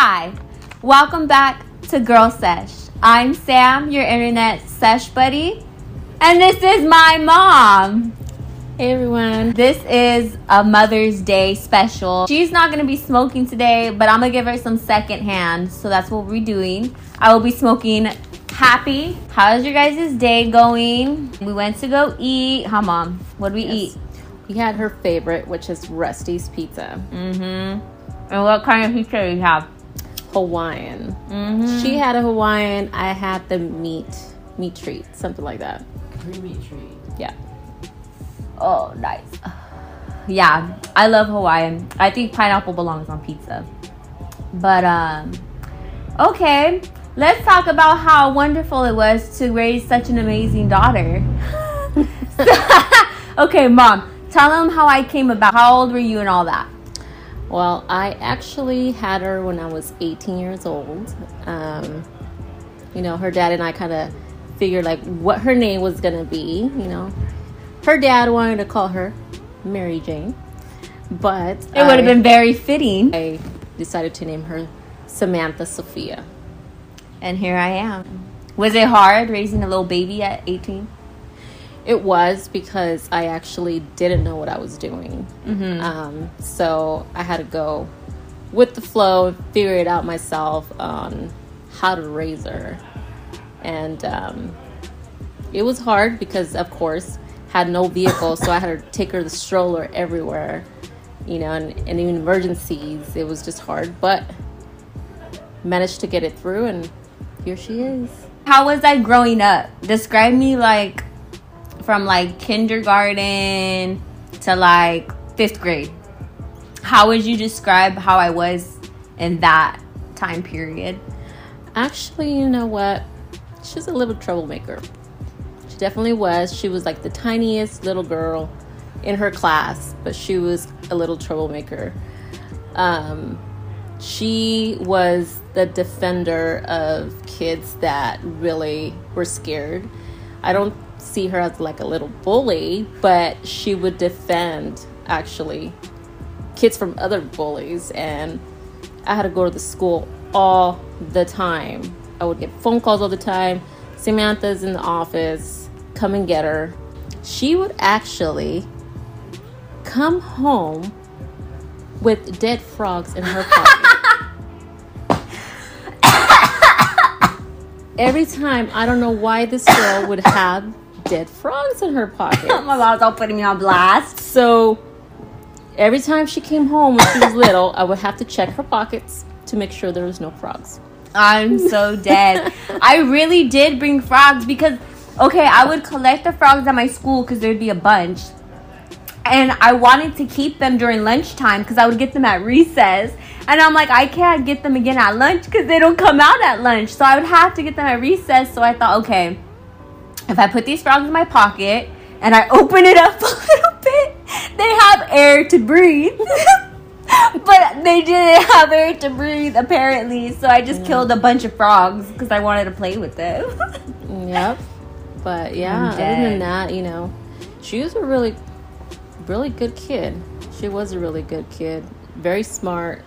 Hi, welcome back to Girl Sesh. I'm Sam, your internet sesh buddy, and this is my mom. Hey everyone. This is a Mother's Day special. She's not gonna be smoking today, but I'm gonna give her some second hand, so that's what we're doing. I will be smoking happy. How's your guys' day going? We went to go eat. How mom? What did we Yes. eat? We had her favorite, which is Rusty's Pizza, Mm-hmm. And what kind of pizza do you have? Hawaiian. Mm-hmm. She had a Hawaiian. I had the meat meat treat, something like that. creamy treat. Yeah. Oh, nice. Yeah, I love Hawaiian. I think pineapple belongs on pizza. But um okay, let's talk about how wonderful it was to raise such an amazing daughter. okay, mom, tell them how I came about. How old were you and all that? Well, I actually had her when I was 18 years old. Um, you know, her dad and I kind of figured like what her name was gonna be. You know, her dad wanted to call her Mary Jane, but It would have been very fitting. I decided to name her Samantha Sophia. And here I am. Was it hard raising a little baby at 18? It was because I actually didn't know what I was doing. Mm-hmm. Um, so I had to go with the flow and figure it out myself on how to raise her. And um, it was hard because, of course, had no vehicle, so I had to take her the stroller everywhere. You know, and, and in emergencies, it was just hard, but managed to get it through, and here she is. How was I growing up? Describe me like from like kindergarten to like fifth grade. How would you describe how I was in that time period? Actually, you know what? She's a little troublemaker. She definitely was. She was like the tiniest little girl in her class, but she was a little troublemaker. Um, she was the defender of kids that really were scared. I don't see her as like a little bully, but she would defend actually kids from other bullies and I had to go to the school all the time. I would get phone calls all the time. Samantha's in the office. Come and get her. She would actually come home with dead frogs in her pocket. Every time, I don't know why this girl would have dead frogs in her pocket. Oh my god, don't put me on blast. So every time she came home when she was little, I would have to check her pockets to make sure there was no frogs. I'm so dead. I really did bring frogs because, okay, I would collect the frogs at my school because there'd be a bunch. And I wanted to keep them during lunchtime because I would get them at recess. And I'm like, I can't get them again at lunch because they don't come out at lunch. So I would have to get them at recess. So I thought, okay, if I put these frogs in my pocket and I open it up a little bit, they have air to breathe. but they didn't have air to breathe apparently, so I just killed a bunch of frogs because I wanted to play with them. Yep. But yeah, other than that, you know, she was a really, really good kid. She was a really good kid. Very smart.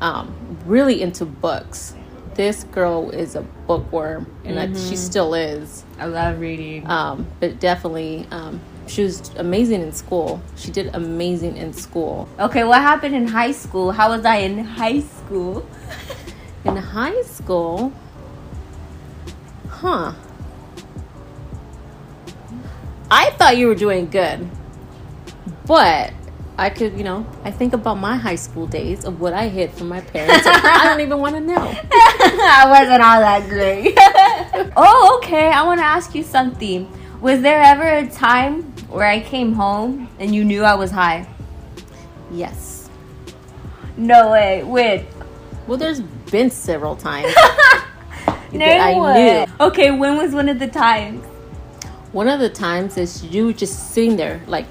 Um, really into books. This girl is a bookworm, and I, she still is. I love reading. Um, but definitely, um, she was amazing in school. She did amazing in school. Okay, what happened in high school? How was I in high school? In high school, huh? I thought you were doing good, but I could, you know, I think about my high school days of what I hid from my parents. I don't even want to know. I wasn't all that great. oh, okay. I want to ask you something. Was there ever a time where I came home and you knew I was high? Yes. No way. When? Well, there's been several times No that I way. knew. Okay, when was one of the times? One of the times is you just sitting there, like,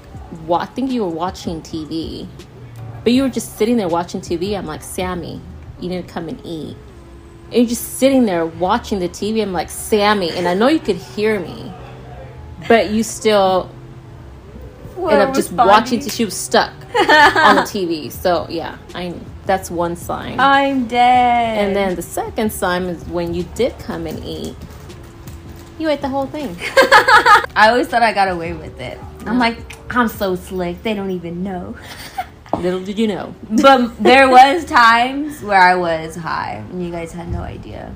wa- I think you were watching TV, but you were just sitting there watching TV. I'm like, Sammy, you need to come and eat. And you're just sitting there watching the TV. I'm like, Sammy, and I know you could hear me, but you still end up just watching. Till she was stuck on the TV. So yeah, I That's one sign. I'm dead. and then the second sign is when you did come and eat. You ate the whole thing. I always thought I got away with it. I'm like, I'm so slick. They don't even know. Little did you know. but there was times where I was high and you guys had no idea.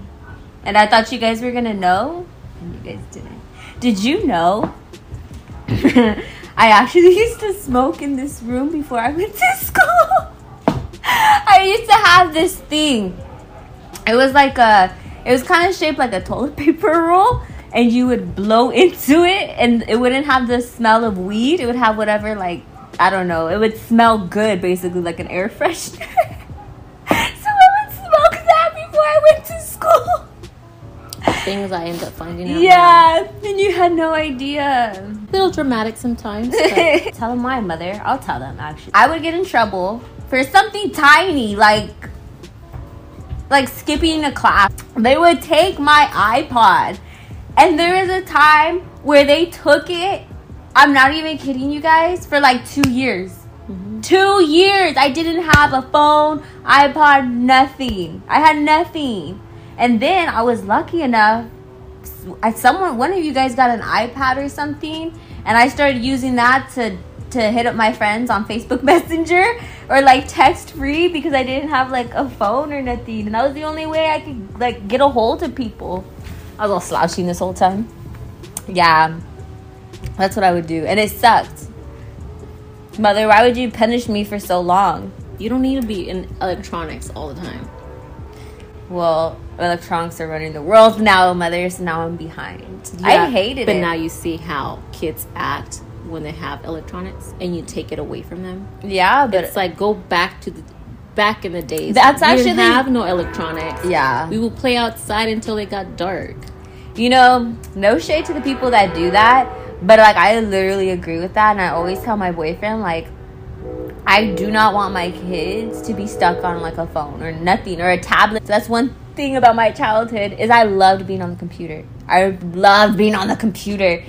And I thought you guys were gonna know, and you guys didn't. Did you know? I actually used to smoke in this room before I went to school. I used to have this thing. It was like a, it was kind of shaped like a toilet paper roll, and you would blow into it, and it wouldn't have the smell of weed. It would have whatever like I don't know. It would smell good, basically like an air freshener. so I would smoke that before I went to school. Things I end up finding out. Yeah, and you had no idea. A little dramatic sometimes. tell them my mother. I'll tell them actually. I would get in trouble for something tiny, like like skipping a class. They would take my iPod, and there was a time where they took it. I'm not even kidding you guys for like two years. Mm-hmm. Two years. I didn't have a phone, iPod, nothing. I had nothing. And then I was lucky enough I, someone one of you guys got an iPad or something and I started using that to to hit up my friends on Facebook Messenger or like text free because I didn't have like a phone or nothing and that was the only way I could like get a hold of people. I was all slouching this whole time. Yeah. That's what I would do and it sucked. Mother, why would you punish me for so long? you don't need to be in electronics all the time. Well, electronics are running the world now, mother, so now I'm behind. I Yeah, hated but it. But now you see how kids act when they have electronics and you take it away from them. yeah, but It's like go back to the back in the days. That's we actually- didn't have no electronics. yeah. We would play outside until it got dark. You know, no shade to the people that do that, but like I literally agree with that and I always tell my boyfriend like I do not want my kids to be stuck on like a phone or nothing or a tablet. So That's one thing about my childhood is I loved being on the computer. I loved being on the computer.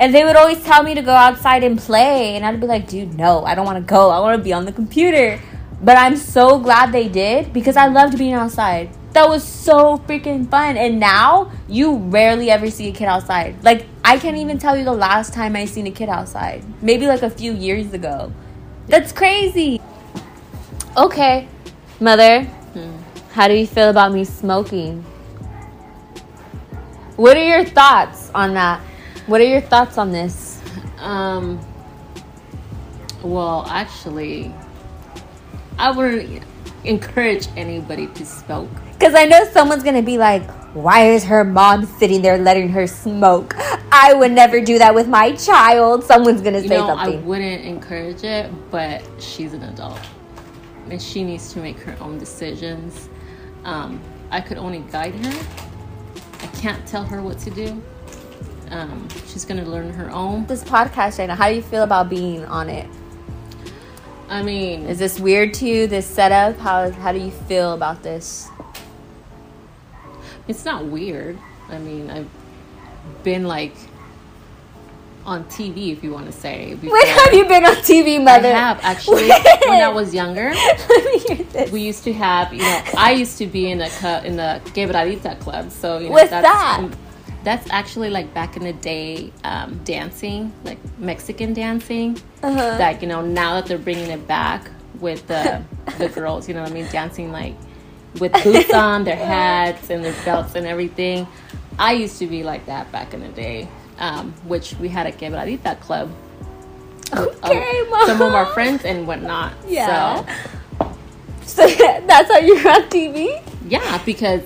And they would always tell me to go outside and play and I'd be like, "Dude, no. I don't want to go. I want to be on the computer." But I'm so glad they did because I loved being outside. That was so freaking fun. And now you rarely ever see a kid outside. Like I can't even tell you the last time I seen a kid outside. Maybe like a few years ago. That's crazy. Okay, mother, how do you feel about me smoking? What are your thoughts on that? What are your thoughts on this? Um. Well, actually, I wouldn't encourage anybody to smoke. Because I know someone's gonna be like, why is her mom sitting there letting her smoke? I would never do that with my child. Someone's gonna You say know, I wouldn't encourage it, but she's an adult, and she needs to make her own decisions. Um, I could only guide her. I can't tell her what to do. Um, she's gonna learn her own. this podcast now, how do you feel about being on it? I mean, Is this weird to you? This setup? How how do you feel about this? it's not weird. I mean, I've been like on TV, if you want to say. Before. When have you been on TV, mother? I have actually. when I was younger, Let me hear this. we used to have. You know, I used to be in cu- in the Quebradita club. So you know, What's that's, that? That's actually like back in the day, um, dancing, like Mexican dancing. Uh-huh. That you know now that they're bringing it back with the the girls. You know what I mean? Dancing like with boots on, their hats and their belts and everything. I used to be like that back in the day, um, which we had a Quebradita club. with, Okay, Mom. Some of our friends and whatnot. Yeah. So, So that's how you're on TV? yeah, because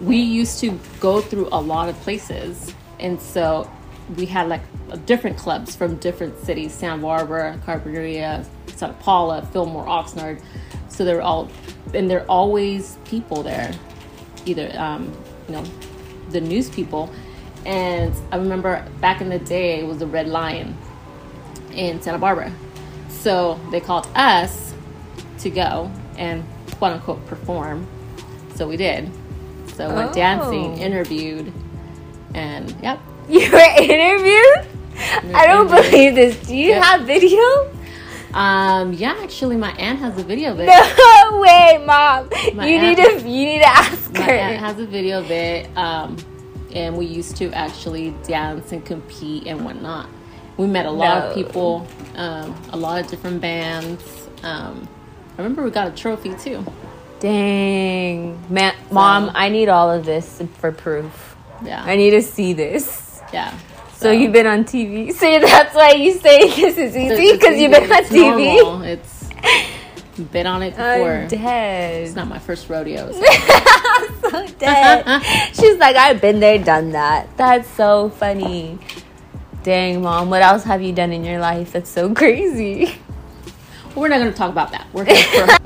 we used to go through a lot of places. And so we had like different clubs from different cities Santa Barbara, Carpinteria, Santa Paula, Fillmore, Oxnard. So they're all, and there are always people there, either, um, you know, the news people. And I remember back in the day, it was the Red Lion in Santa Barbara. So they called us to go and quote unquote perform. So we did. So went Oh. dancing, interviewed, and yep. You were interviewed? I don't interviewed. believe this. Do you Yep. have video? Um, yeah, actually, my aunt has a video of it. No way, mom. My you need to you need to ask My her. My aunt has a video of it, um, and we used to actually dance and compete and whatnot. We met a lot No. of people, um, a lot of different bands. Um, I remember we got a trophy too. Dang, man, mom, I need all of this for proof. Yeah, I need to see this. yeah. So you've been on TV. So that's why you say this is easy because you've been on It's TV. normal. It's been on it before. I'm dead. It's not my first rodeo. so- so dead. She's like, I've been there, done that. That's so funny. Dang, mom, what else have you done in your life that's so crazy? We're not going to talk about that. We're here for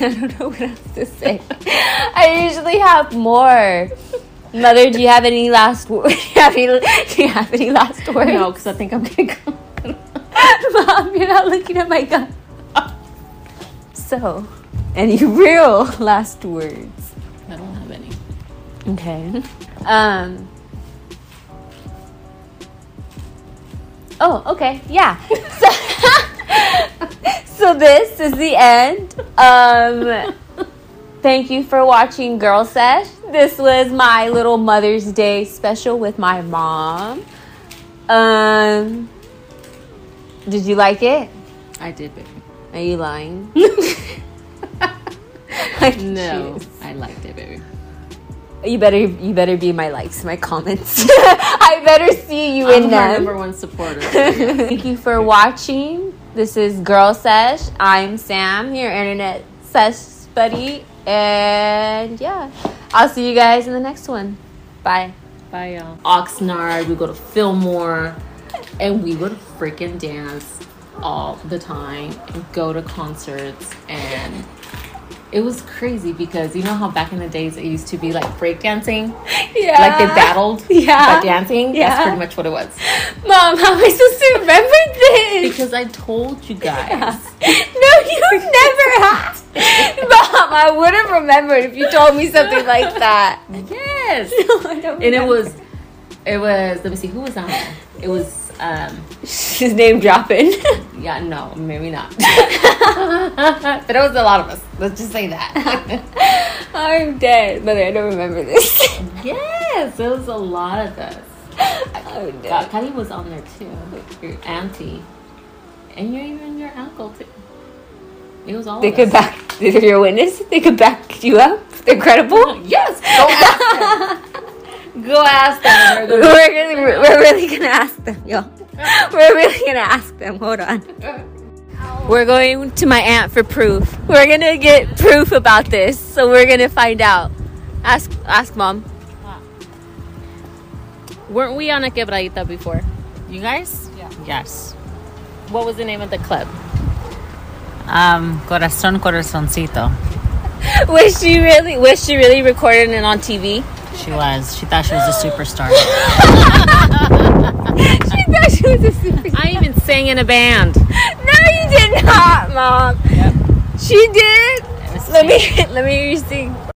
I don't know what else to say. I usually have more. Mother, do you have any last words? Do you have any, do you have any last words? no, because I think I'm going to go. Mom, you're not looking at my gun. So, any real last words? I don't have any. Okay. Um. Oh, okay. Yeah. So, so this is the end. Um. Thank you for watching Girl Sesh. This was my little Mother's Day special with my mom. Um. Did you like it? I did, baby. Are you lying? I No, I liked it, baby. You better you better be my likes, my comments. I better see you in I'm her them. number one supporter. Thank you for watching. This is Girl Sesh. I'm Sam, your internet sesh buddy. And yeah, I'll see you guys in the next one. Bye. Bye, y'all. Oxnard, we go to Fillmore, and we would freaking dance all the time and go to concerts. And it was crazy because you know how back in the days it used to be like breakdancing? Yeah. Like they battled Yeah. by dancing? Yeah. That's pretty much what it was. Mom, how am I supposed to remember this? Because I told you guys. no, you never have. Mom, I would have remembered if you told me something like that. Yes. No, I don't And it was, it was, let me see, who was on there? It was, um, his name dropping. yeah, no, maybe not. but it was a lot of us. Let's just say that. I'm dead, but I don't remember this. yes, it was a lot of us. I'm God, dead. Was on there too. Your auntie. And you're even your uncle too. It was all They could us. back. They're your witness. They could back you up. They're credible. Yes, go ask them. go ask them. we're really, we're really gonna ask them, yo. We're really gonna ask them. Hold on. We're going to my aunt for proof. We're gonna get proof about this, so we're gonna find out. Ask, ask mom. Weren't we on a quebradita before? You guys? Yeah. Yes. What was the name of the club? Um, corazón, corazoncito. Was she really? Was she really recording it on TV? She was. She thought she was a superstar. She thought she was a super. I even sang in a band. No, you did not, mom. Yep. She did. Let me let me hear sing.